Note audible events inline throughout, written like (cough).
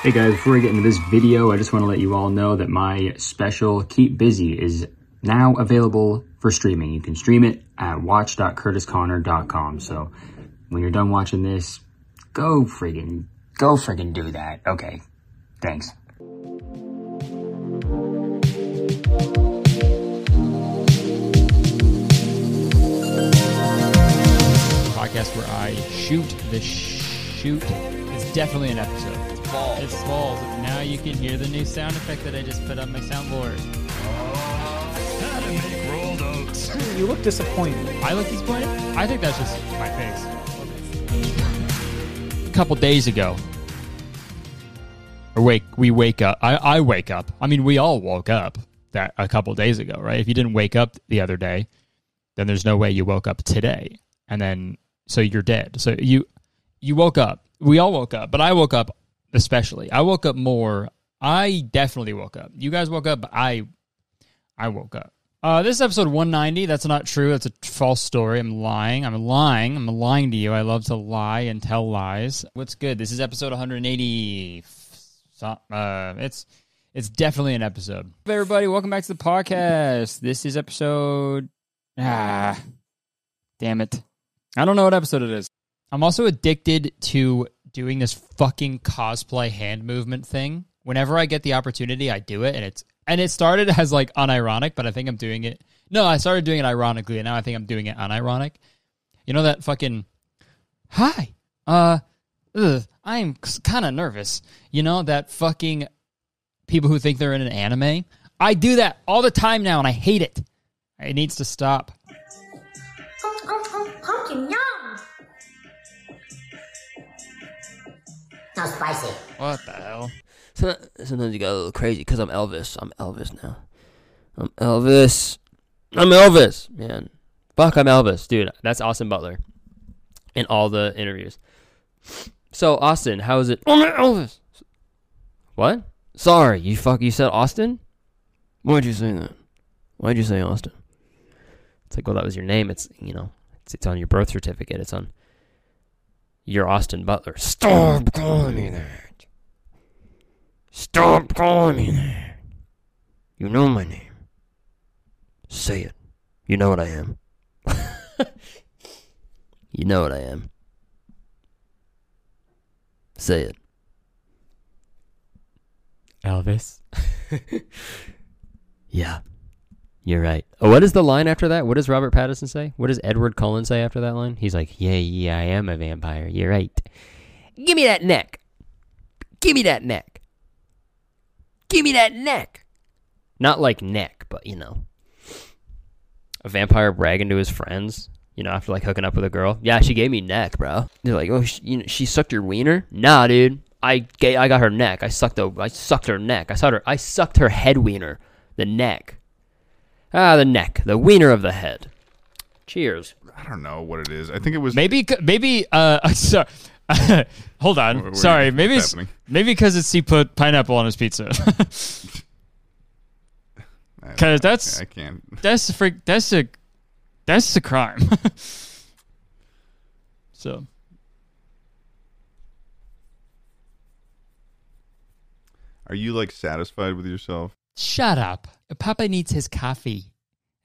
Hey guys, before we get into this video, I just want to let you all know that my special Keep Busy is now available for streaming. You can stream it at watch.kurtisconner.com. So when you're done watching this, go friggin' go friggin' do that. Okay. Thanks. podcast where I shoot the shoot. It's definitely an episode. It's balls. It's balls. Now you can hear the new sound effect that I just put on my soundboard. How to make rolled oats. You look disappointed. I look disappointed. I think that's just my face. A couple days ago, or wake we wake up. I, I wake up. I mean, we all woke up that a couple days ago, right? If you didn't wake up the other day, then there's no way you woke up today, and then so you're dead. So you you woke up. We all woke up, but I woke up especially. I woke up more. I definitely woke up. You guys woke up, I I woke up. Uh, this is episode 190. That's not true. That's a false story. I'm lying. I'm lying. I'm lying to you. I love to lie and tell lies. What's good? This is episode 180. Uh, it's it's definitely an episode. Hey everybody, welcome back to the podcast. This is episode. Ah, damn it. I don't know what episode it is. I'm also addicted to doing this fucking cosplay hand movement thing. Whenever I get the opportunity, I do it, and it's and it started as like unironic, but I think I'm doing it. No, I started doing it ironically, and now I think I'm doing it unironic. You know that fucking hi, uh, ugh, I'm kind of nervous. You know that fucking people who think they're in an anime. I do that all the time now, and I hate it. It needs to stop. No spicy. What the hell? Sometimes you get a little crazy because I'm Elvis. I'm Elvis now. I'm Elvis. I'm Elvis, man. Fuck, I'm Elvis, dude. That's Austin Butler in all the interviews. So Austin, how is it? I'm Elvis. What? Sorry, you fuck. You said Austin. Why'd you say that? Why'd you say Austin? It's like, well, that was your name. It's you know, it's it's on your birth certificate. It's on. You're Austin Butler. Stop calling me that. Stop calling me that. You know my name. Say it. You know what I am. (laughs) you know what I am. Say it. Elvis. (laughs) Yeah. You're right. Oh, what is the line after that? What does Robert Pattinson say? What does Edward Cullen say after that line? He's like, "Yeah, yeah, I am a vampire. You're right. Give me that neck. Give me that neck. Give me that neck." Not like neck, but you know, a vampire bragging to his friends. You know, after like hooking up with a girl. Yeah, she gave me neck, bro. They're like, "Oh, she, you know, she sucked your wiener?" Nah, dude. I ga- I got her neck. I sucked the I sucked her neck. I sucked her I sucked her head wiener. The neck. Ah, the neck, the wiener of the head. Cheers. I don't know what it is. I think it was Maybe, maybe. Uh, (laughs) sorry. (laughs) Hold on. Wait, wait, sorry. Maybe it's happening? maybe because it's he put pineapple on his pizza. (laughs) Because that's I can't. that's a freak. That's a that's a crime. so Are you like satisfied with yourself? shut up. Papa needs his coffee.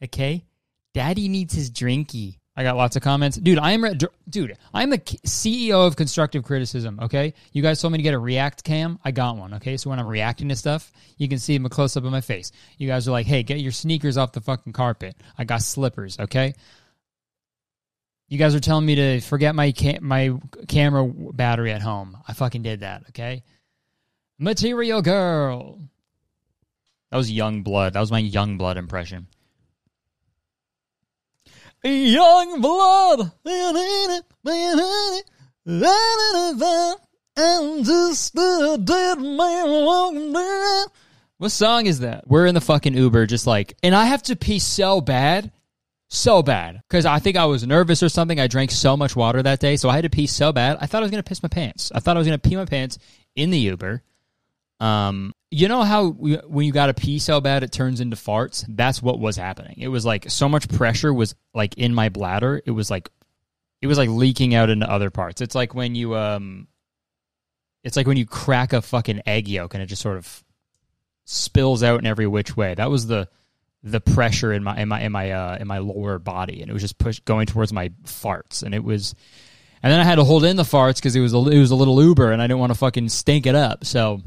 Okay. Daddy needs his drinky. I got lots of comments, dude. I am, dude. I'm the CEO of constructive criticism. Okay, you guys told me to get a React cam. I got one. Okay, so when I'm reacting to stuff, you can see a close up of my face. You guys are like, "Hey, get your sneakers off the fucking carpet." I got slippers. Okay. You guys are telling me to forget my ca- my camera battery at home. I fucking did that. Okay. Material girl. That was young blood. That was my young blood impression. Young blood. Just a dead man walking. What song is that? We're in the fucking Uber, just like, and I have to pee so bad, so bad, because I think I was nervous or something. I drank so much water that day, so I had to pee so bad. I thought I was gonna piss my pants. I thought I was gonna pee my pants in the Uber. Um, you know how we, when you got to pee so bad it turns into farts? That's what was happening. It was like so much pressure was like in my bladder. It was like it was like leaking out into other parts. It's like when you um it's like when you crack a fucking egg yolk and it just sort of spills out in every which way. That was the the pressure in my in my in my uh, in my lower body, and it was just push going towards my farts, and it was. And then I had to hold in the farts because it was a, it was a little Uber, and I didn't want to fucking stink it up. So,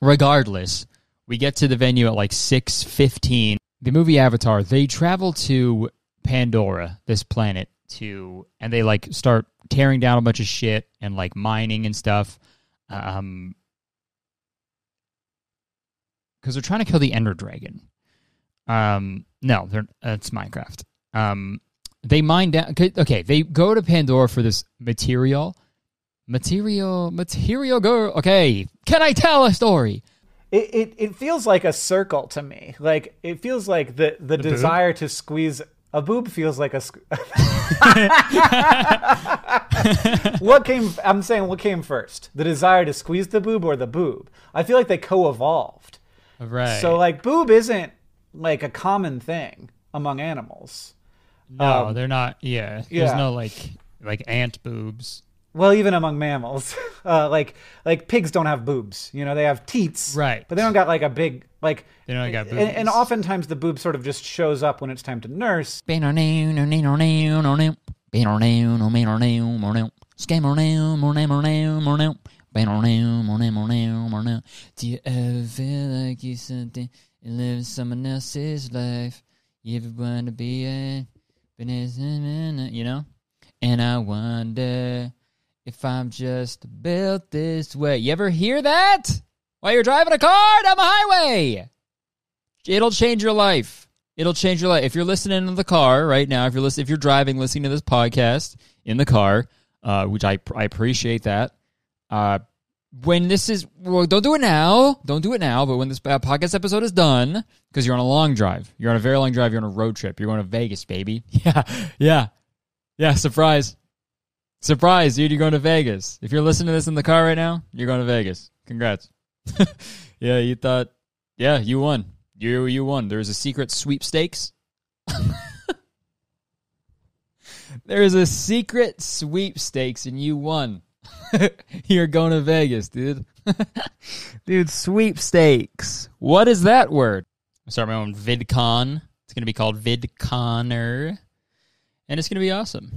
regardless, we get to the venue at like six fifteen. The movie Avatar, they travel to Pandora, this planet, to and they like start tearing down a bunch of shit and like mining and stuff. Um, because they're trying to kill the Ender Dragon. Um, no, they're it's Minecraft. Um, they mine down. Okay, they go to Pandora for this material, material, material. girl. Okay, can I tell a story? It, it it feels like a circle to me. Like it feels like the the, desire to squeeze a boob feels like a. sq- (laughs) what came? I'm saying what came first? The desire to squeeze the boob or the boob? I feel like they co-evolved. Right. So like boob isn't like a common thing among animals. no, um, they're not. Yeah, yeah. there's no like like ant boobs. Well, even among mammals, uh, like like pigs don't have boobs. You know, they have teats, Right. But they don't got like a big like. They don't got and, and oftentimes the boob sort of just shows up when it's time to nurse. Do you ever feel like you something and live someone else's life? You ever want to be a you know? And I wonder if I'm just built this way. You ever hear that? While you're driving a car down the highway? It'll change your life. It'll change your life. If you're listening in the car right now, if you're listening, if you're driving, listening to this podcast in the car, uh, which I I appreciate that. Uh, when this is, well, don't do it now. Don't do it now. But when this uh, podcast episode is done, because you're on a long drive, you're on a very long drive, you're on a road trip, you're going to Vegas, baby. (laughs) Yeah, yeah, yeah. Surprise, surprise, dude! You're going to Vegas. If you're listening to this in the car right now, you're going to Vegas. Congrats. (laughs) yeah, you thought, yeah, you won. You you won. There's a secret sweepstakes. (laughs) There's a secret sweepstakes and you won. (laughs) You're going to Vegas, dude. dude, sweepstakes. What is that word? I'm start my own VidCon. It's going to be called VidConner. And it's going to be awesome.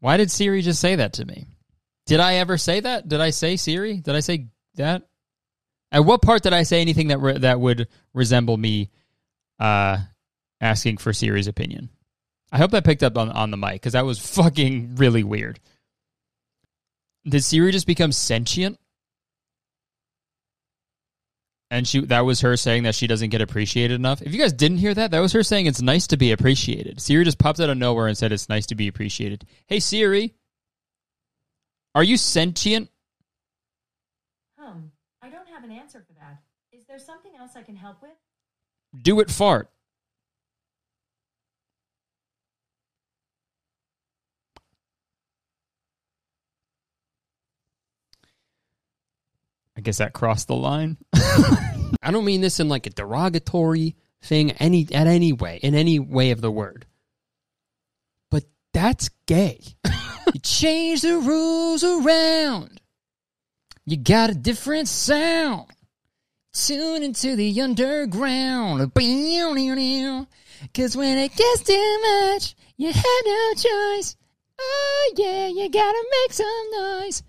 Why did Siri just say that to me? Did I ever say that? Did I say Siri? Did I say that? At what part did I say anything that re- that would resemble me uh, asking for Siri's opinion? I hope that picked up on on the mic because that was fucking really weird. Did Siri just become sentient? And she that was her saying that she doesn't get appreciated enough. If you guys didn't hear that, that was her saying it's nice to be appreciated. Siri just popped out of nowhere and said it's nice to be appreciated. Hey Siri, are you sentient? Hum, I don't have an answer for that. Is there something else I can help with? Do it fart. I guess that crossed the line. (laughs) I don't mean this in like a derogatory thing any at any way in any way of the word. But that's gay. (laughs) you change the rules around. You got a different sound. Tune into the underground. Cause when it gets too much, you have no choice. Oh yeah, you gotta make some noise.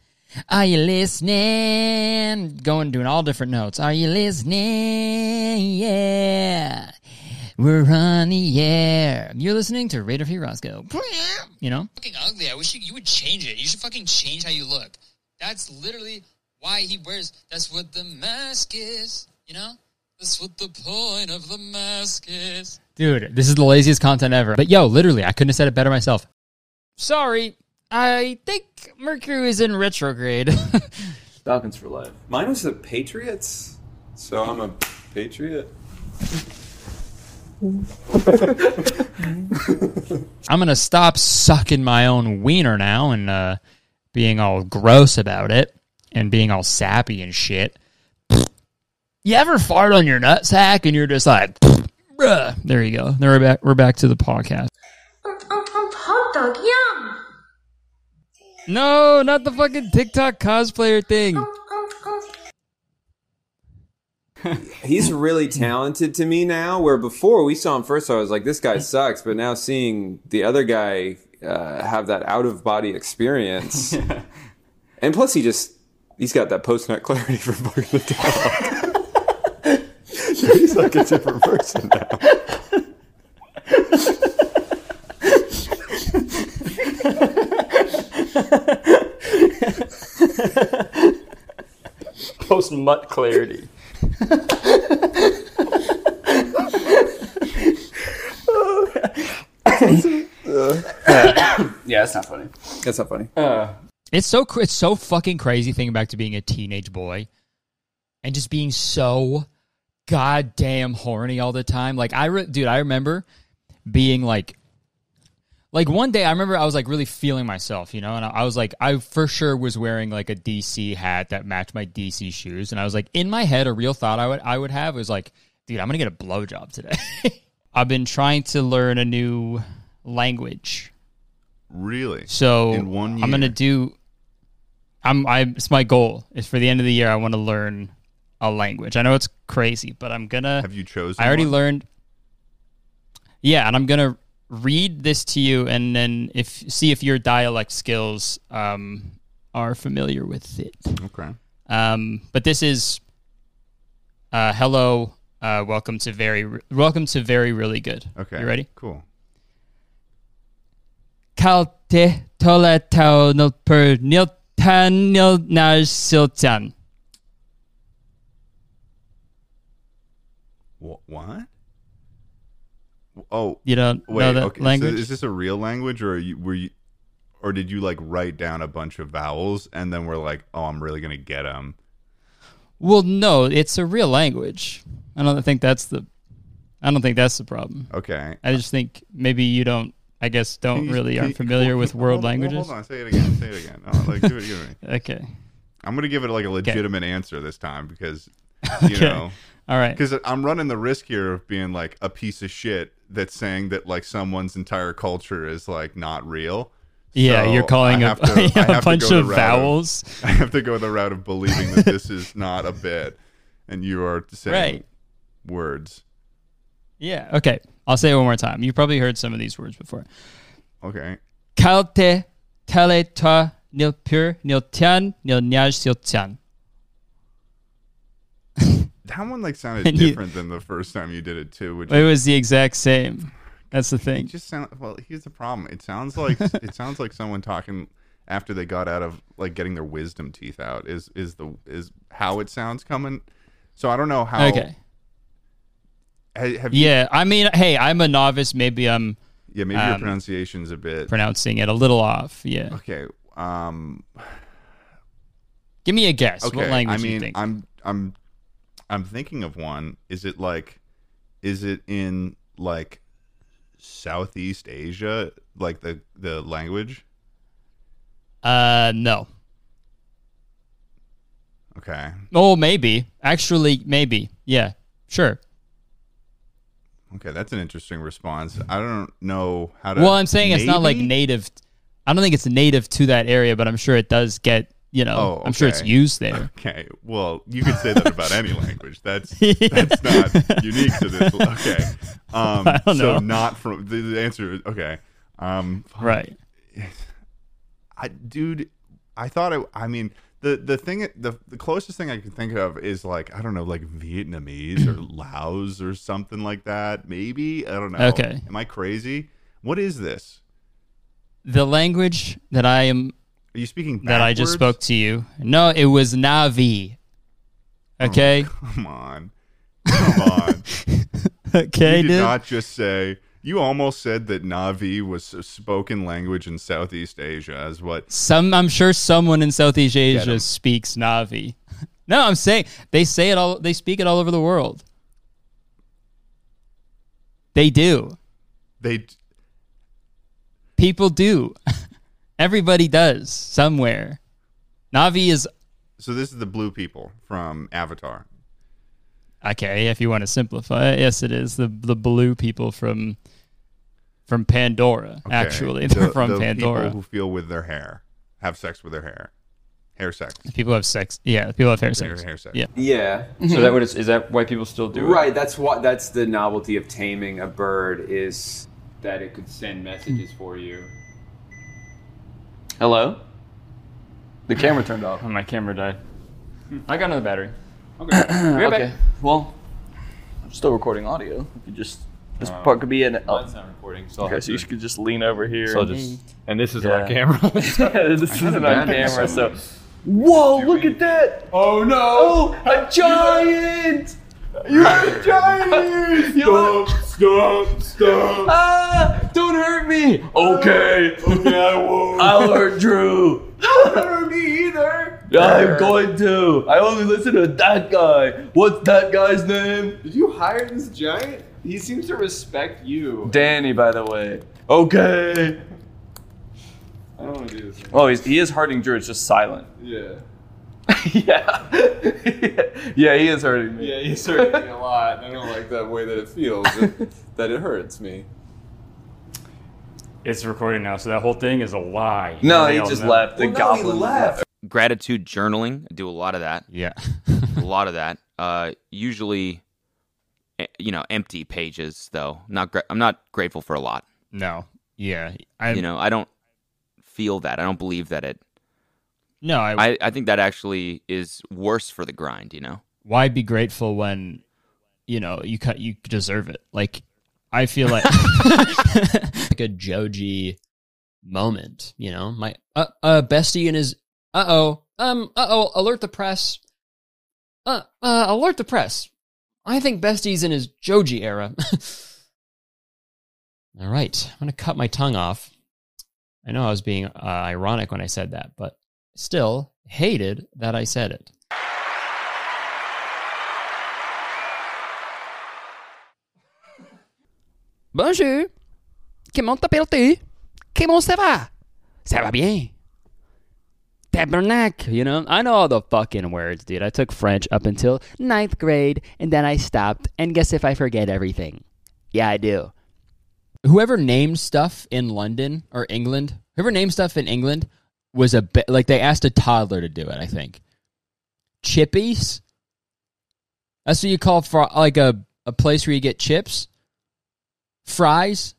Are you listening? Going doing all different notes. Are you listening? Yeah. We're on the air. You're listening to Radio Free Roscoe. You know? fucking ugly. I wish you, you would change it. You should fucking change how you look. That's literally why he wears. That's what the mask is. You know. That's what the point of the mask is. Dude, this is the laziest content ever. But yo, literally, I couldn't have said it better myself. Sorry, I think Mercury is in retrograde. (laughs) Falcons for life. Mine was the Patriots, so I'm a Patriot. (laughs) I'm gonna stop sucking my own wiener now and uh, being all gross about it and being all sappy and shit. You ever fart on your nutsack and you're just like, bruh. There you go. Then we're back. We're back to the podcast. Hot dog, yum! No, not the fucking TikTok cosplayer thing. (laughs) He's really talented to me now. Where before we saw him first, I was like, "This guy sucks." But now seeing the other guy uh, have that out of body experience, (laughs) and plus he just he's got that post nut clarity for Booger the Dog. (laughs) he's like a different person now. (laughs) Post mutt clarity. (coughs) yeah, that's not funny. That's not funny. Uh, it's so cr- it's so fucking crazy thinking back to being a teenage boy and just being so goddamn horny all the time. Like I, re- dude, I remember being like, like one day I remember I was like really feeling myself, you know, and I, I was like, I for sure was wearing like a DC hat that matched my DC shoes, and I was like, in my head, a real thought I would I would have was like, dude, I'm gonna get a blowjob today. (laughs) I've been trying to learn a new language. Really? So In one I'm gonna do. I'm. I. It's my goal. Is for the end of the year. I want to learn a language. I know it's crazy, but I'm gonna. Have you chosen? I already one? learned. Yeah, and I'm gonna read this to you, and then if see if your dialect skills um, are familiar with it. Okay. Um, but this is. Uh, hello. Uh, welcome to very. Welcome to very really good. Okay. You ready? Cool. Kalte tole tau nil per nil tan nil siltan. What? Oh, You don't wait. know that okay. so language? is this a real language, or are you, were you, or did you like write down a bunch of vowels and then we're like, oh, I'm really gonna get them? well, no, it's a real language. I don't think that's the. I don't think that's the problem. Okay. I just think maybe you don't. I guess don't you- really aren't familiar hold- with world hold- languages. Hold on, say it again. Say it again. Oh, like, it, it. (laughs) Okay. I'm gonna give it like a legitimate answer this time because (laughs) you Okay. know. All right. Because I'm running the risk here of being like a piece of shit that's saying that like someone's entire culture is like not real. Yeah, So you're calling a- to- (laughs) a bunch of vowels. (laughs) I have to go the route of believing that this is not a bit, and you are saying Right. words. Yeah. Okay. I'll say it one more time. You've probably heard some of these words before. Okay. Kalte tele ta nil pur nil tian nil nyaj sil tian. That one like sounded you- different than the first time you did it too. Which It was the exact same. That's the thing. Just sound well. Here's the problem. It sounds like (laughs) it sounds like someone talking after they got out of like getting their wisdom teeth out. Is is the is how it sounds coming? So I don't know how. Okay. ha- Have you, Yeah, I mean, hey, I'm a novice. Maybe I'm yeah. Maybe your um, pronunciation's a bit. pronouncing it a little off. Yeah. okay. Um. Give me a guess. Okay. What language I mean, think? I'm I'm I'm thinking of one. Is it like? Is it in like Southeast Asia? Like the the language? Uh, no. Okay. Oh, maybe. Actually, maybe. Yeah. Sure. Okay, that's an interesting response. I don't know how to. Well, I'm saying it's not like native. I don't think it's native to that area, but I'm sure it does get. You know, Oh, I'm sure it's used there. Okay, well, you could say that about any (laughs) language. That's (laughs) that's not unique to this. Okay, (laughs) um, I don't so know. not from the, the answer. is Okay, um, Right. (sighs) I, dude, I thought it. I mean, the the thing, the the closest thing I can think of is like I don't know, like Vietnamese or (clears throat) Laos or something like that. Maybe I don't know. Okay. am I crazy? What is this? The language that I am Are you speaking that I just spoke to you. No, it was Na'vi. Oh, okay. Come on. Come on. (laughs) okay, you did dude. not just say. You almost said that Na'vi was a spoken language in Southeast Asia, as what? Some, I'm sure someone in Southeast Asia speaks Na'vi. (laughs) No, I'm saying they say it all. They speak it all over the world. They do. They People do. (laughs) Everybody does somewhere. Na'vi is so this is the blue people from Avatar. okay if you want to simplify it. Yes, it is the the blue people from from Pandora. Okay. Actually, they're The- from the Pandora. People who feel with their hair. have sex with their hair. Hair sex. People have sex. Yeah, people have hair Hair, sex. hair sex. Yeah. Yeah. So mm-hmm. that what it's, is that why people still do it? Right. That's what. That's the novelty of taming a bird is That it could send messages for you. Hello. (laughs) The camera turned off. My camera died. I got another battery. (clears throat) Okay. right okay. back. Well, I'm still recording audio. You could just this oh. part could be an. Oh. Mine's not recording, so I'll Okay, have so you to- could just lean over here. So and just- and this is Yeah. on camera. (laughs) this isn't on bad camera, so. Whoa! Look at that! Oh no! Oh, a giant! (laughs) You're a giant! Stop! Stop! Stop! Ah! Don't hurt me! Okay. Okay, I won't. I'll hurt Drew. (laughs) Don't hurt me either. I'm going to. I only listen to that guy. What's that guy's name? Did you hire this giant? He seems to respect you. Danny, by the way. Okay. I don't want to do this. Oh, he's, he is hurting Drew. It's just silent. Yeah. (laughs) yeah. (laughs) yeah, he is hurting me. Yeah, he's hurting me a lot. I don't like that way that it feels. (laughs) that it hurts me. It's recording now, so that whole thing is a lie. No, They he just know. left. The goblin left. Gratitude journaling. I do a lot of that. Yeah. a lot of that. Uh, usually, you know, empty pages though. Not gra- I'm not grateful for a lot. No. Yeah. I. you know, I don't feel that. I don't believe that it. No, I, I, I think that actually is worse for the grind. You know. why be grateful when you know you cut you deserve it? Like i feel like (laughs) (laughs) like a joji moment you know? My uh, uh bestie and his uh-oh um uh-oh alert the press. Uh uh alert the press. I think bestie's in his joji era. (laughs) All right i'm gonna cut my tongue off. I know i was being uh, ironic when i said that but still hated that i said it Bonjour. Comment t'appelles-tu? Comment ça va? Ça va bien. Tabernacle. You know, I know all the fucking words, dude. I took French up until ninth grade, and then I stopped. And guess if I forget everything? Yeah, I do. whoever named stuff in London or England, whoever named stuff in England was a bit like they asked a toddler to do it. I think chippies. That's what you call for like a a place where you get chips, fries.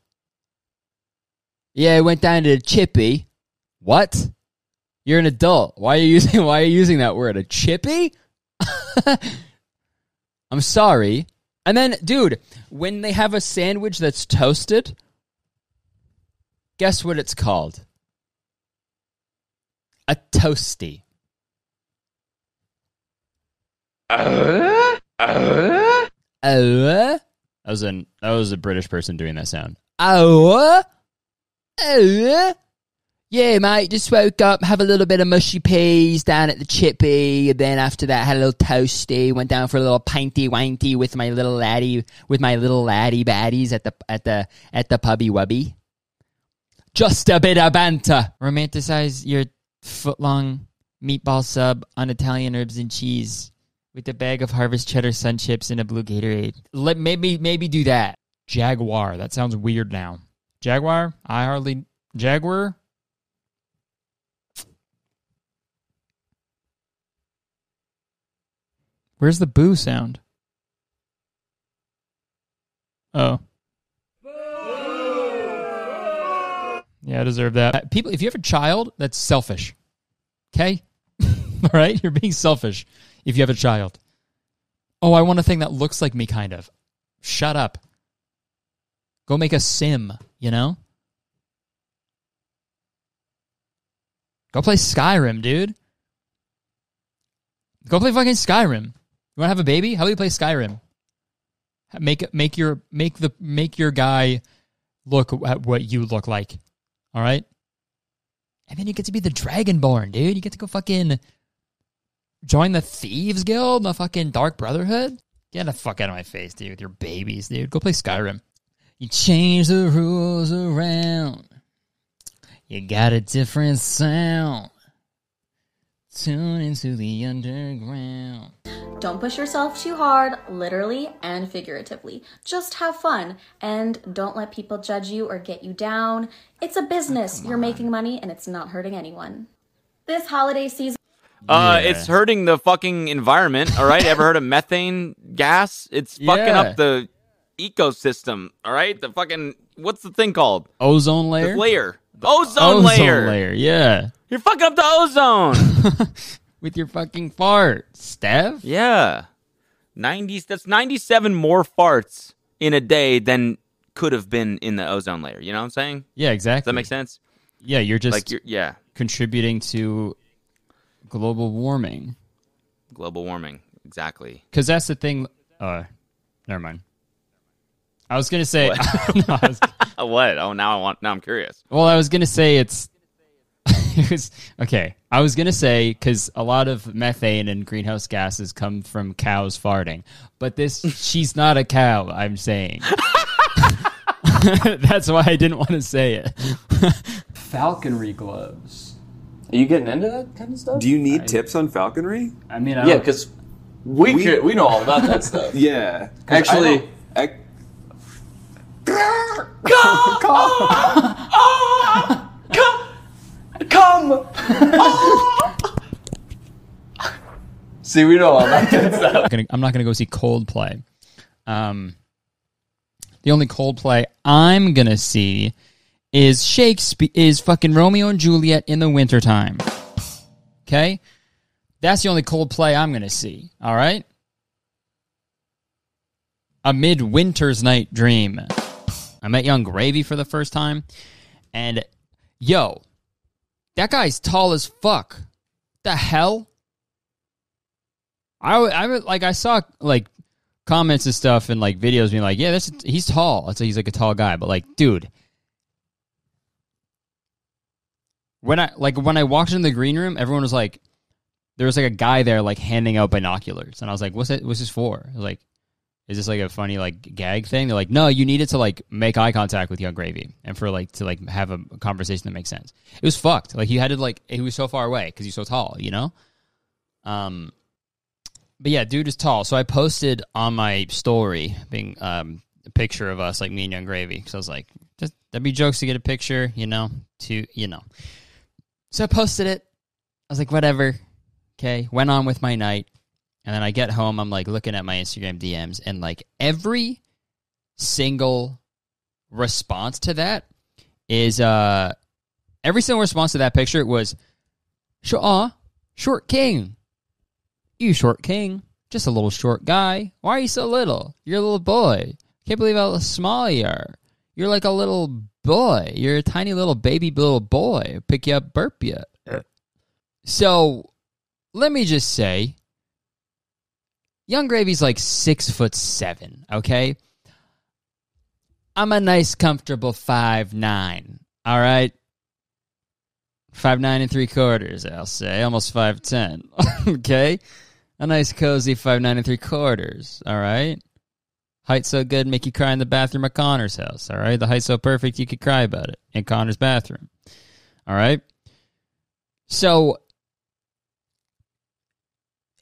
Yeah, I went down to the chippy. What? You're an adult. Why are you (laughs) using Why are you using that word? A chippy? (laughs) I'm sorry. And then, dude, when they have a sandwich that's toasted, guess what it's called? A toasty. Uh, uh, that was an that was a British person doing that sound. Oh, uh, yeah, mate. Just woke up, have a little bit of mushy peas down at the chippy, and then after that had a little toasty. Went down for a little pinty wanty with my little laddie, with my little laddie baddies at the at the at the pubby wubby. Just a bit of banter. Romanticize your foot long meatball sub on Italian herbs and cheese with a bag of Harvest Cheddar Sun chips and a blue Gatorade. Let maybe maybe do that. Jaguar. That sounds weird now. Jaguar. I hardly Jaguar. Where's the boo sound? Oh. Yeah, I deserve that. Uh, People, if you have a child, that's selfish. Okay? (laughs) All right? You're being selfish if you have a child. Oh, I want a thing that looks like me, kind of. Shut up. Go make a sim, you know? Go play Skyrim, dude. Go play fucking Skyrim. You want to have a baby? How do you play Skyrim? Make make your make the make your guy look at what you look like. All right? And then you get to be the Dragonborn, dude. You get to go fucking join the Thieves Guild, the fucking Dark Brotherhood. Get the fuck out of my face, dude, with your babies, dude. Go play Skyrim. You change the rules around. You got a different sound. Tune into the underground. Don't push yourself too hard, literally and figuratively. Just have fun and don't let people judge you or get you down. It's a business. You're making money and it's not hurting anyone. This holiday season. Uh, Yeah. it's hurting the fucking environment. All right, ever heard of (laughs) methane gas? It's fucking Yeah. up the ecosystem. All right, the fucking what's the thing called? Ozone layer. The layer. The ozone, layer. layer. Yeah. You're fucking up the ozone. (laughs) With your fucking fart, Steph. yeah, ninety. That's ninety-seven more farts in a day than could have been in the ozone layer. You know what I'm saying? Yeah, exactly. Does that make sense? Yeah, you're just like you're yeah, contributing to global warming. global warming. Exactly. Because that's the thing. Uh, never mind. I was gonna say. (laughs) (laughs) No, I was- (laughs) Oh, what? Oh, now I want. Now I'm curious. well, I was gonna say it's. (laughs) it was okay. I was gonna say because a lot of methane and greenhouse gases come from cows farting, but this (laughs) she's not a cow. I'm saying. That's why I didn't want to say it. Falconry gloves. Are you getting into that kind of stuff? Do you need tips on falconry? I mean, I Yeah, because we, We- could, we know all about that stuff. Yeah. 'Cause I Actually, don't- I- come. (laughs) Ah! Ah! Ah! See, we know all about that stuff. I'm, gonna, I'm not going to go see Coldplay. Um, the only Coldplay I'm going to see is Shakespeare is fucking Romeo and Juliet in the wintertime. Okay? That's the only Coldplay I'm going to see. All right? A midwinter's night dream. I met Yung Gravy for the first time and yo, that guy's tall as fuck. The hell? I, I like I saw like comments and stuff and like videos being like, yeah, that's he's tall. Say he's like a tall guy, but like, dude, when I like when I walked into the green room, everyone was like, there was like a guy there like handing out binoculars, and I was like, what's it? What's this for? Like, is this like a funny like gag thing? They're like, no, you needed to like make eye contact with Yung Gravy and for like to like have a conversation that makes sense. It was fucked. Like you had to like he was so far away because he's so tall, you know. Um, but yeah, dude is tall. So I posted on my story, being um, a picture of us, like me and Yung Gravy. So I was like, just that'd be jokes to get a picture, you know, to you know. So I posted it. I was like, whatever. Okay, went on with my night, and then I get home. I'm like looking at my Instagram DMs, and like every single response to that is uh every single response to that picture was, "Sure, aw, short king." You short king. Just a little short guy. Why are you so little? You're a little boy. Can't believe how small you are. You're like a little boy. You're a tiny little baby little boy. Pick you up, burp you. So let me just say Yung Gravy's like six foot seven, okay? I'm a nice, comfortable five nine. All right. Five nine and three quarters, I'll say. Almost five ten. (laughs) okay? A nice cozy five nine and three quarters. All right. Height so good, make you cry in the bathroom at Connor's house. All right. The height so perfect, you could cry about it in Connor's bathroom. All right. So,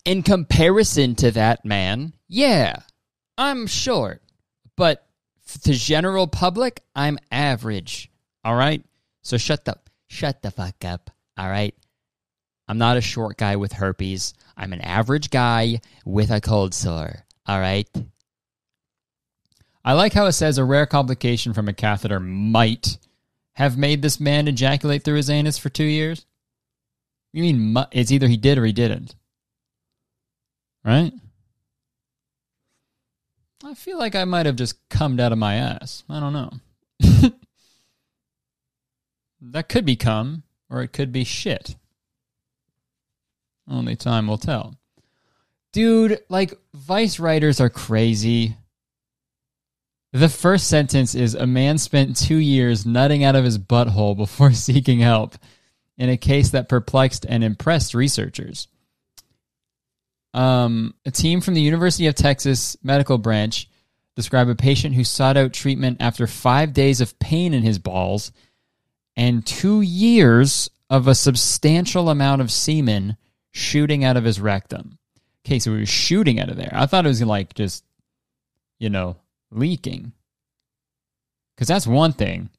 in comparison to that man, yeah, I'm short, but to general public, I'm average. All right. So shut the shut the fuck up. All right. I'm not a short guy with herpes. I'm an average guy with a cold sore. All right. I like how it says a rare complication from a catheter might have made this man ejaculate through his anus for two years. You mean it's either he did or he didn't, right? I feel like I might have just cummed out of my ass. I don't know. (laughs) that could be cum, or it could be shit. Only time will tell. Dude, like, Vice writers are crazy. The first sentence is A man spent two years nutting out of his butthole before (laughs) seeking help in a case that perplexed and impressed researchers. Um, a team from the University of Texas medical branch described a patient who sought out treatment after five days of pain in his balls and two years of a substantial amount of semen shooting out of his rectum. Okay, so he was shooting out of there. I thought it was like just, you know, leaking. Because that's one thing.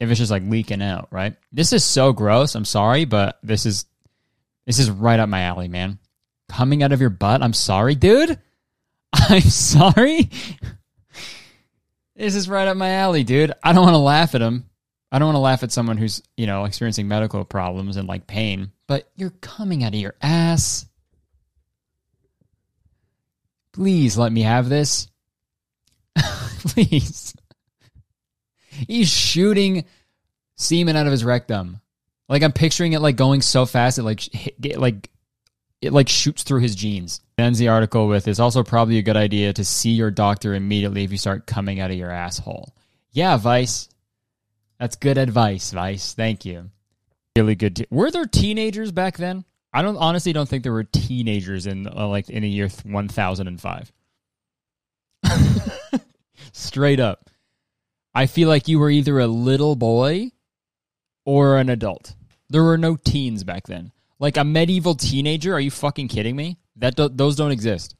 if it's just like leaking out, right? This is so gross. I'm sorry, but this is this is right up my alley, man. Coming out of your butt. I'm sorry, dude. (laughs) I'm sorry. this is right up my alley, dude. I don't want to laugh at him. I don't want to laugh at someone who's, you know, experiencing medical problems and like pain, but you're coming out of your ass. Please let me have this. (laughs) Please. He's shooting semen out of his rectum. Like I'm picturing it like going so fast it like hit, like it like shoots through his jeans. Ends the article with it's also probably a good idea to see your doctor immediately if you start coming out of your asshole. Yeah, Vice. That's good advice, Vice. Thank you. Really good. T- were there teenagers back then? I don't honestly don't think there were teenagers in uh, like in the year 1005. (laughs) Straight up. I feel like you were either a little boy or an adult. There were no teens back then. Like a medieval teenager, are you fucking kidding me? That do- those don't exist.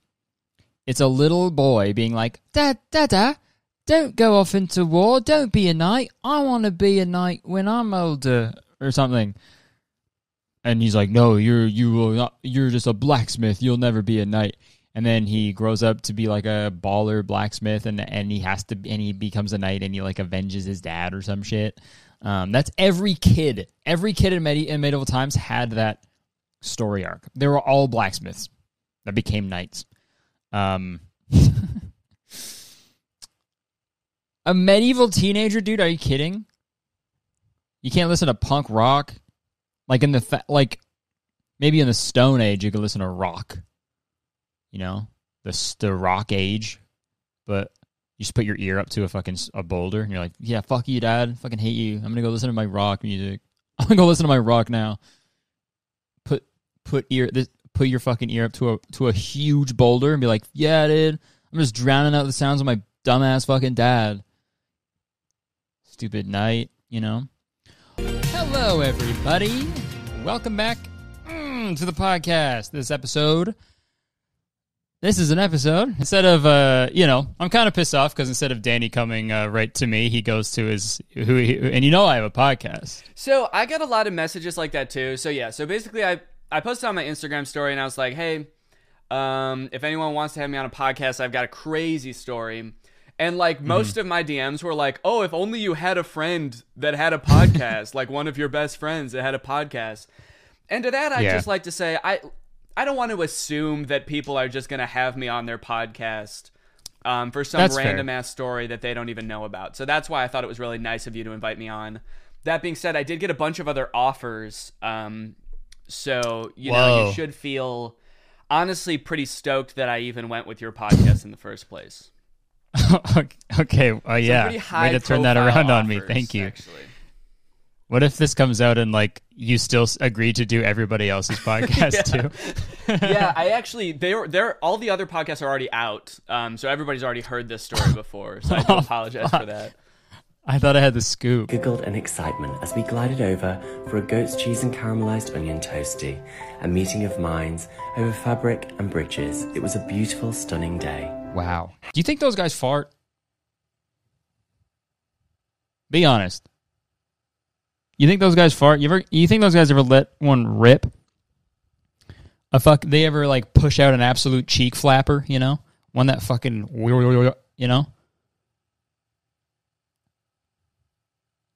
It's a little boy being like, "Dad, dada, don't go off into war. Don't be a knight. I want to be a knight when I'm older or something." And he's like, "No, you're you will not. You're just a blacksmith. You'll never be a knight." And then he grows up to be like a baller blacksmith, and and he has to, and he becomes a knight, and he like avenges his dad or some shit. Um, that's every kid. Every kid in, medi- in medieval times had that story arc. They were all blacksmiths that became knights. Um, (laughs) a medieval teenager, dude? Are you kidding? You can't listen to punk rock, like in the fa- like maybe in the Stone Age you could listen to rock. You know, the the rock age, but you just put your ear up to a fucking a boulder and you're like, yeah, fuck you, dad. Fucking hate you. I'm gonna go listen to my rock music. (laughs) I'm gonna go listen to my rock now. Put put ear this put your fucking ear up to a to a huge boulder and be like, yeah, dude. I'm just drowning out the sounds of my dumbass fucking dad. Stupid night, you know. Hello, everybody. Welcome back mm, to the podcast. This episode. This is an episode. Instead of, uh, you know, I'm kind of pissed off because instead of Danny coming uh, right to me, he goes to his who, he, and you know I have a podcast. So I got a lot of messages like that too. So yeah, so basically I I posted on my Instagram story and I was like, hey, um, if anyone wants to have me on a podcast, I've got a crazy story. And like most of my DMs were like, oh, if only you had a friend that had a podcast, (laughs) like one of your best friends that had a podcast. And to that, I Yeah. just like to say, I I don't want to assume that people are just gonna have me on their podcast um, for some That's fair. random ass story that they don't even know about. So that's why I thought it was really nice of you to invite me on. That being said, I did get a bunch of other offers. Um, so you know, you should feel honestly pretty stoked that I even went with your podcast in the first place. (laughs) okay, uh, yeah. Way to turn that around on me. Thank you. Actually. What if this comes out and like you still s- agree to do everybody else's (laughs) podcast too? (laughs) yeah, I (laughs) actually they're they're all the other podcasts are already out. Um, so everybody's already heard this story before. So I do Oh, apologize for that. I thought I had the scoop. Giggled in excitement as we glided over for a goat's cheese and caramelized onion toasty, a meeting of minds over fabric and bridges. It was a beautiful, stunning day. Wow. Do you think those guys fart? Be honest. You think those guys fart? You ever? You think those guys ever let one rip? A fuck? They ever like push out an absolute cheek flapper? You know, one that fucking you know.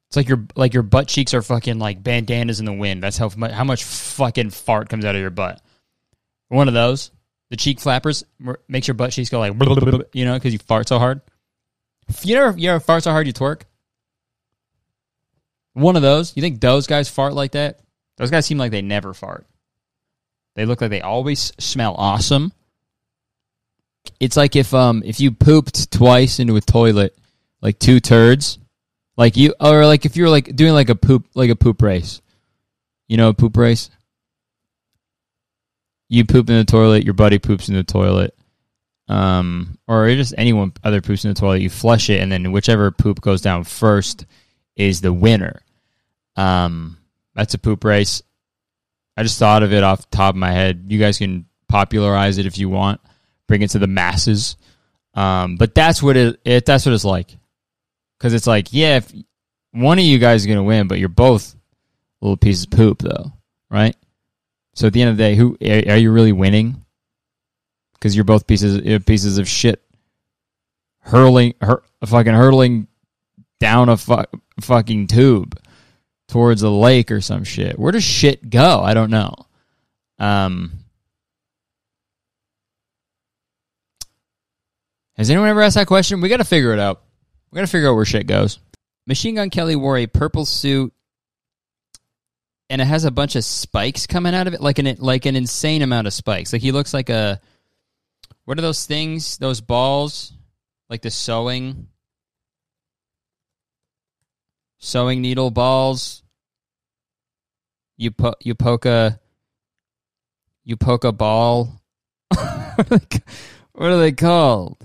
It's like your like your butt cheeks are fucking like bandanas in the wind. That's how mu- how much fucking fart comes out of your butt. One of those, the cheek flappers, makes your butt cheeks go like (laughs) you know because you fart so hard. You ever you ever fart so hard you twerk? One of those. You think those guys fart like that? Those guys seem like they never fart. They look like they always smell awesome. It's like if um if you pooped twice into a toilet, like two turds, like you or like if you were like doing like a poop like a poop race. You know a poop race? You poop in the toilet, your buddy poops in the toilet. Um or just anyone other poops in the toilet, you flush it and then whichever poop goes down first is the winner. Um that's a poop race. I just thought of it off the top of my head. You guys can popularize it if you want, bring it to the masses. Um, but that's what it, it that's what it's like. Cuz it's like, yeah, if one of you guys is gonna win, but you're both little pieces of poop, though, right? So at the end of the day, who are, you really winning? Because you're both pieces uh, pieces of shit, hurling, hur, fucking hurtling down a fu- fucking tube towards a lake or some shit. Where does shit go? I don't know. Um, has anyone ever asked that question? We got to figure it out. We got to figure out where shit goes. Machine Gun Kelly wore a purple suit, and it has a bunch of spikes coming out of it, like an like an insane amount of spikes. Like he looks like a what are those things? Those balls, like the sewing sewing needle balls. You po- you poke a you poke a ball. (laughs) what, are they, called?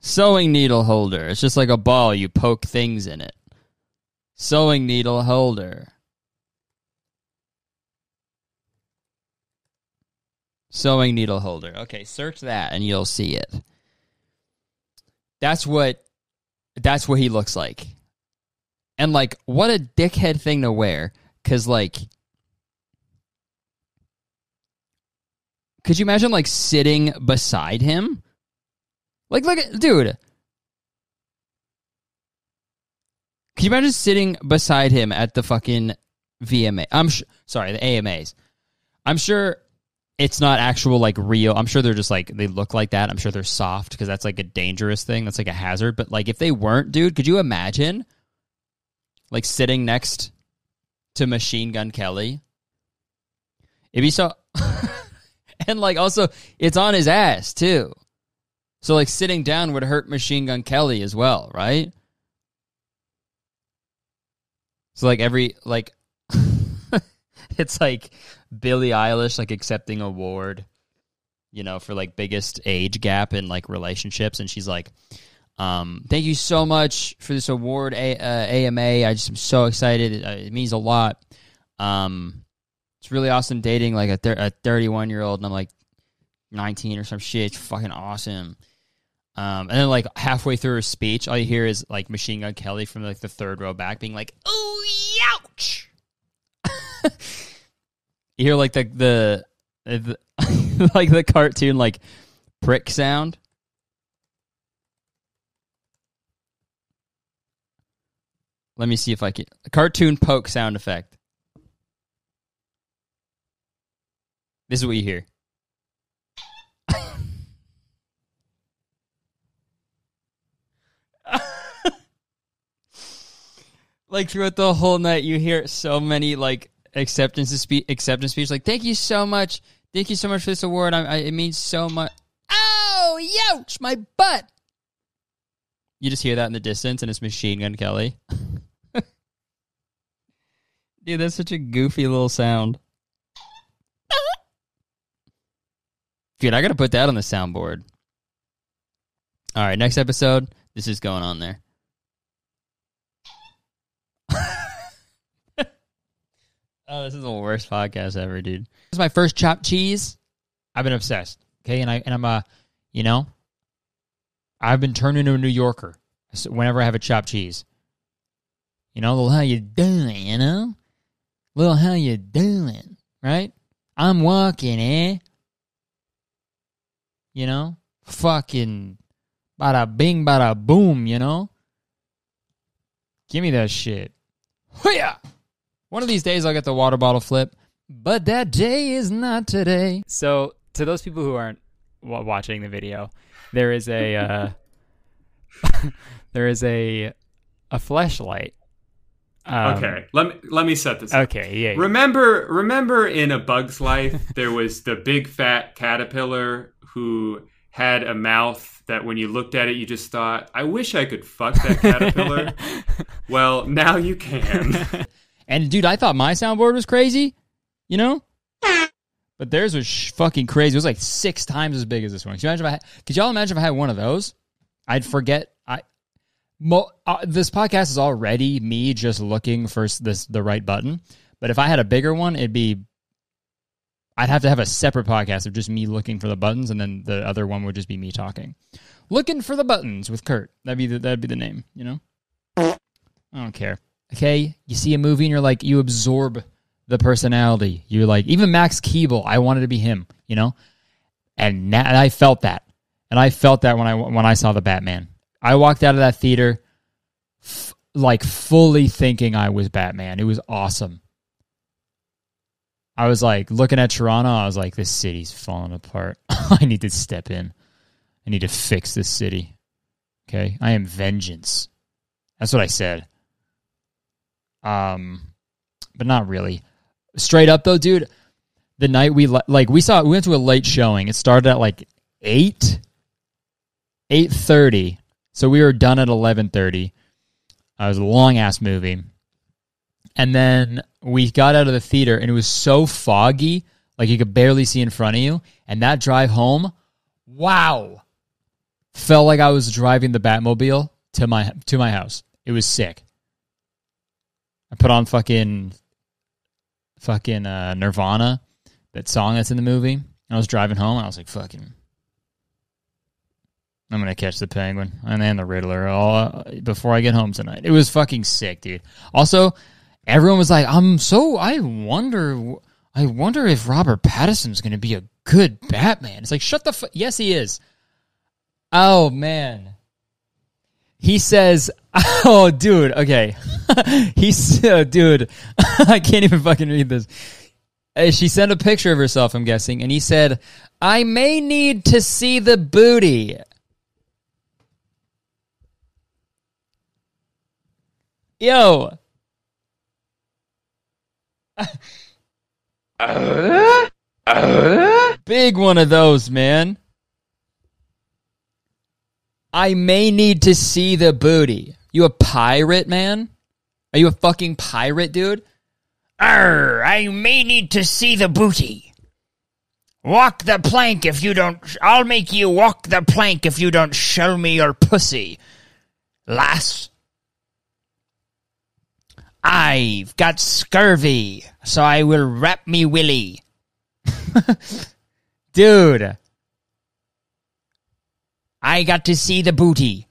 Sewing needle holder. It's just like a ball. You poke things in it. Sewing needle holder. Sewing needle holder. Okay, search that and you'll see it. That's what that's what he looks like. And like what a dickhead thing to wear cuz like Could you imagine like sitting beside him? Like look at dude. Could you imagine sitting beside him at the fucking VMA? I'm sh- sorry, the AMAs. I'm sure it's not actual like real. I'm sure they're just like they look like that. I'm sure they're soft because that's like a dangerous thing. That's like a hazard. But like if they weren't, dude, could you imagine like sitting next to Machine Gun Kelly? It'd be so. and like also, it's on his ass too. So like sitting down would hurt Machine Gun Kelly as well, right? So like every like (laughs) it's like Billie Eilish like accepting award, you know, for like biggest age gap in like relationships, and she's like, um, "Thank you so much for this award, a- uh, AMA. I just am so excited. It, uh, it means a lot. Um, it's really awesome dating like a thir- a thirty one year old, and I'm like nineteen or some shit. It's fucking awesome." Um, and then like halfway through her speech, all you hear is like Machine Gun Kelly from like the third row back being like, "Oh, ouch!" (laughs) you hear like the the, the (laughs) like the cartoon like prick sound. Let me see if I can cartoon poke sound effect. This is what you hear. (laughs) like throughout the whole night, you hear so many like acceptance speech, acceptance speech. Like, thank you so much, thank you so much for this award. I, I, it means so much. Oh, youch, my butt. You just hear that in the distance, and it's Machine Gun Kelly. (laughs) Dude, that's such a goofy little sound. Dude, I gotta put that on the soundboard. All right, next episode. This is going on there. (laughs) Oh, this is the worst podcast ever, dude. This is my first chopped cheese. I've been obsessed. Okay, and I and I'm a, you know, I've been turned into a New Yorker whenever I have a chopped cheese. You know, little how you doing? You know, little how you doing? Right? I'm walking, eh? You know, fucking, bada bing, bada boom. You know, give me that shit. Hoo-yah! One of these days I'll get the water bottle flip, but that day is not today. So, to those people who aren't watching the video, there is a uh, (laughs) there is a a flashlight. Um, okay, let me let me set this. up. Okay, yeah. yeah. Remember, remember in A Bug's Life, (laughs) there was the big fat caterpillar who had a mouth that when you looked at it, you just thought, "I wish I could fuck that caterpillar." (laughs) well, now you can. (laughs) And dude, I thought my soundboard was crazy, you know. But theirs was sh- fucking crazy. It was like six times as big as this one. Could you imagine if I had, could y'all imagine if I had one of those? I'd forget. Mo, uh, this podcast is already me just looking for this the right button. But if I had a bigger one, it'd be. I'd have to have a separate podcast of just me looking for the buttons, and then the other one would just be me talking, looking for the buttons with Kurt. That'd be the, that'd be the name, you know. I don't care. Okay, you see a movie and you're like, you absorb the personality. You're like, even Max Keeble, I wanted to be him, you know. And, and I felt that, and I felt that when I when I saw the Batman. I walked out of that theater, f- like fully thinking I was Batman. It was awesome. I was like looking at Toronto. I was like, this city's falling apart. (laughs) I need to step in. I need to fix this city. Okay, I am vengeance. That's what I said. Um, but not really. Straight up though, dude. The night we like we saw we went to a late showing. It started at like eight, eight thirty. So we were done at eleven thirty. Uh, it was a long ass movie. And then we got out of the theater and it was so foggy, like you could barely see in front of you. And that drive home, wow. Felt like I was driving the Batmobile to my to my house. It was sick. I put on fucking fucking uh, Nirvana, that song that's in the movie. And I was driving home and I was like, fucking I'm gonna catch the penguin and then the Riddler all before I get home tonight. It was fucking sick, dude. Also, everyone was like, "I'm so I wonder, I wonder if Robert Pattinson's gonna be a good Batman." It's like, shut the fuck. Yes, he is. Oh man, he says, (laughs) "Oh, dude, okay." (laughs) He's, uh, dude, (laughs) I can't even fucking read this. Uh, She sent a picture of herself, I'm guessing, and he said, "I may need to see the booty." Yo. (laughs) Big one of those, man. I may need to see the booty. You a pirate, man? Are you a fucking pirate, dude? Arr, I may need to see the booty. Walk the plank if you don't. I'll make you walk the plank if you don't show me your pussy. Lass. I've got scurvy, so I will wrap me willy. (laughs) Dude. I got to see the booty.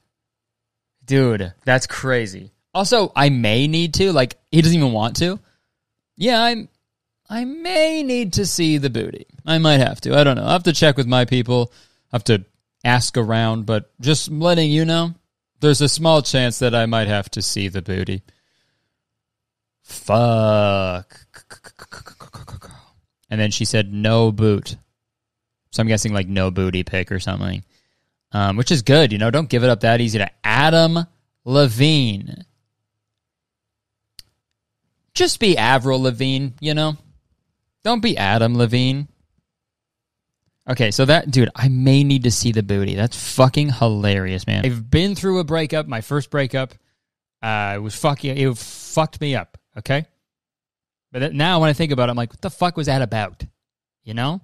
Dude, that's crazy. Also, I may need to. Like, he doesn't even want to. Yeah, I'm. I may need to see the booty. I might have to. I don't know. I have to check with my people. I have to ask around, but just letting you know, there's a small chance that I might have to see the booty. Fuck. And then she said no boot. So I'm guessing like no booty pick or something. Um, which is good, you know. Don't give it up that easy to Adam Levine. Just be Avril Lavigne, you know. Don't be Adam Levine. Okay, so that dude, I may need to see the booty. That's fucking hilarious, man. I've been through a breakup. My first breakup, uh, it was fucking. It fucked me up. Okay, but now when I think about it, I'm like, what the fuck was that about? You know.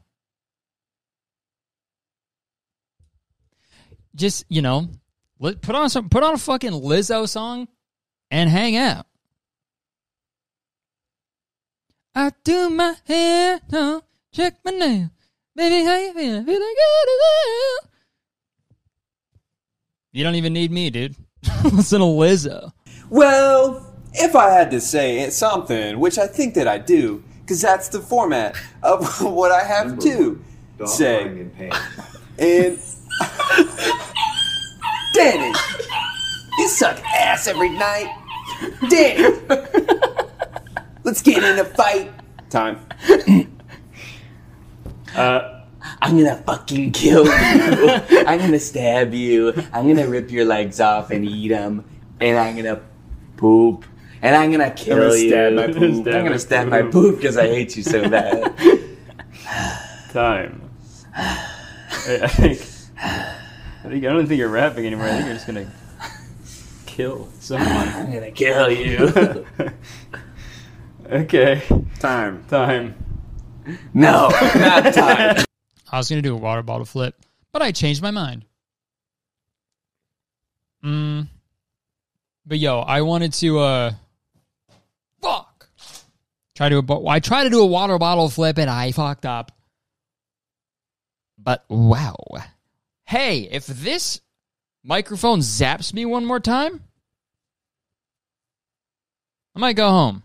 Just you know, put on some, put on a fucking Lizzo song, and hang out. I do my hair, no, check my nail. Baby, how you feeling? Feeling good as hell. You don't even need me, dude. (laughs) Listen to Lizzo. Well, if I had to say something, which I think that I do, because that's the format of (laughs) what I have to say. And (laughs) Danny, you suck ass every night. Danny, let's get in a fight. Time. Uh, I'm gonna fucking kill you. I'm gonna stab you. I'm gonna rip your legs off and eat them. And I'm gonna poop. And I'm gonna kill I'm gonna you. stab my poop. I'm gonna my stab my poop. poop because I hate you so (laughs) bad. Time. I I think. I think I don't think you're rapping anymore. I think you're just gonna kill someone. I'm gonna kill you. (laughs) okay. Time. Time. No, (laughs) not time. I was gonna do a water bottle flip, but I changed my mind. Mm. But yo, I wanted to uh fuck. Try to I tried to do a water bottle flip and I fucked up. But wow. Hey, if this microphone zaps me one more time, I might go home.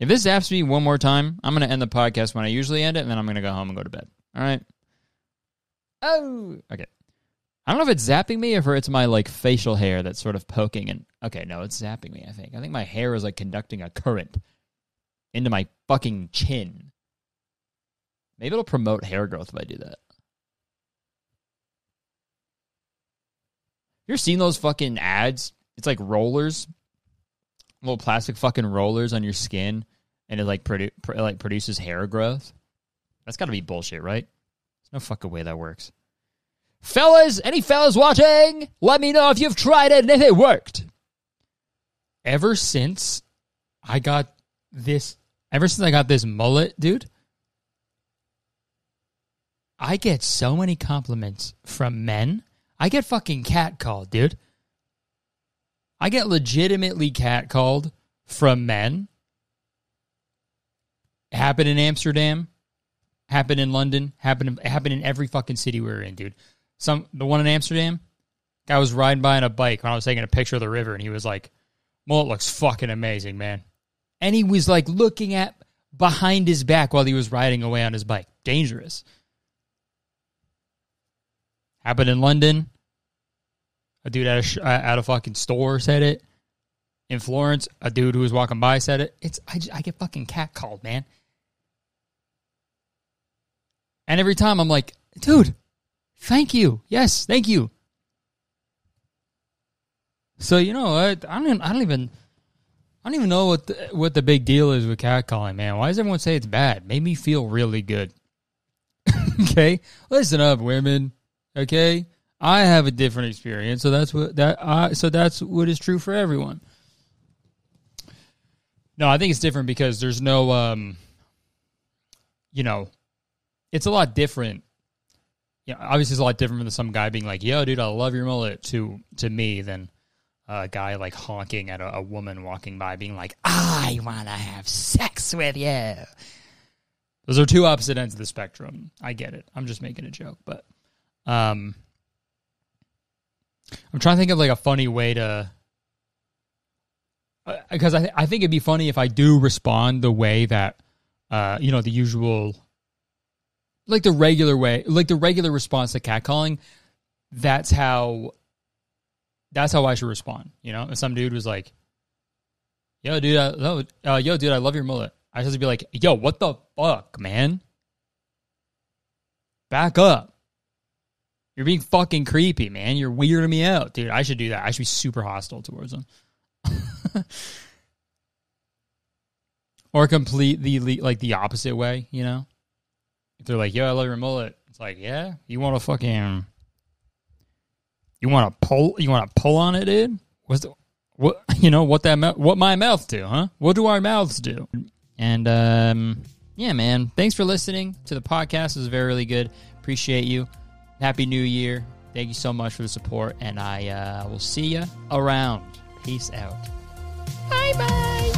If this zaps me one more time, I'm going to end the podcast when I usually end it, and then I'm going to go home and go to bed. All right. Oh, okay. I don't know if it's zapping me or if it's my like facial hair that's sort of poking and okay, no, it's zapping me, I think. I think my hair is like conducting a current into my fucking chin. Maybe it'll promote hair growth if I do that. You ever seen those fucking ads? It's like rollers, little plastic fucking rollers on your skin, and it like produ- pr- like produces hair growth. That's got to be bullshit, right? There's no fucking way that works. Fellas, any fellas watching? Let me know if you've tried it and if it worked. Ever since I got this, ever since I got this mullet, dude, I get so many compliments from men. I get fucking catcalled, dude. I get legitimately catcalled from men. Happened in Amsterdam, happened in London, happened happened in every fucking city we were in, dude. Some the one in Amsterdam, guy was riding by on a bike when I was taking a picture of the river, and he was like, "Mullet looks fucking amazing, man." And he was like looking at behind his back while he was riding away on his bike. Dangerous. Happened in London. A dude at a sh- at a fucking store said it. In Florence, a dude who was walking by said it. It's I, just, I get fucking catcalled, man. And every time I'm like, dude, thank you. Yes, thank you. So you know, I, I don't. Even, I don't even. I don't even know what the, what the big deal is with catcalling, man. Why does everyone say it's bad? Made me feel really good. (laughs) okay, listen up, women. Okay, I have a different experience, so that's what that. I so that's what is true for everyone. No, I think it's different because there's no, um, you know, it's a lot different. Yeah, obviously, it's a lot different than some guy being like, "Yo, dude, I love your mullet." To to me, than a guy like honking at a, a woman walking by, being like, "I want to have sex with you." Those are two opposite ends of the spectrum. I get it. I'm just making a joke, but um, I'm trying to think of like a funny way to because I th- I think it'd be funny if I do respond the way that uh you know the usual like the regular way like the regular response to catcalling that's how that's how I should respond you know? If some dude was like yo dude I, uh, yo dude I love your mullet. I just be like yo what the fuck man? Back up. You're being fucking creepy man. You're weirding me out. Dude I should do that. I should be super hostile towards them. (laughs) Or completely le- like the opposite way, you know? If they're like, "Yo, I love your mullet," it's like, "Yeah, you want to fucking, you want to pull, you want to pull on it, dude? What's the, what, (laughs) you know, what that, what my mouth do, huh? What do our mouths do?" And um, yeah, man, thanks for listening to the podcast. It was very really good. Appreciate you. Happy New Year. Thank you so much for the support, and I uh, will see you around. Peace out. Bye bye.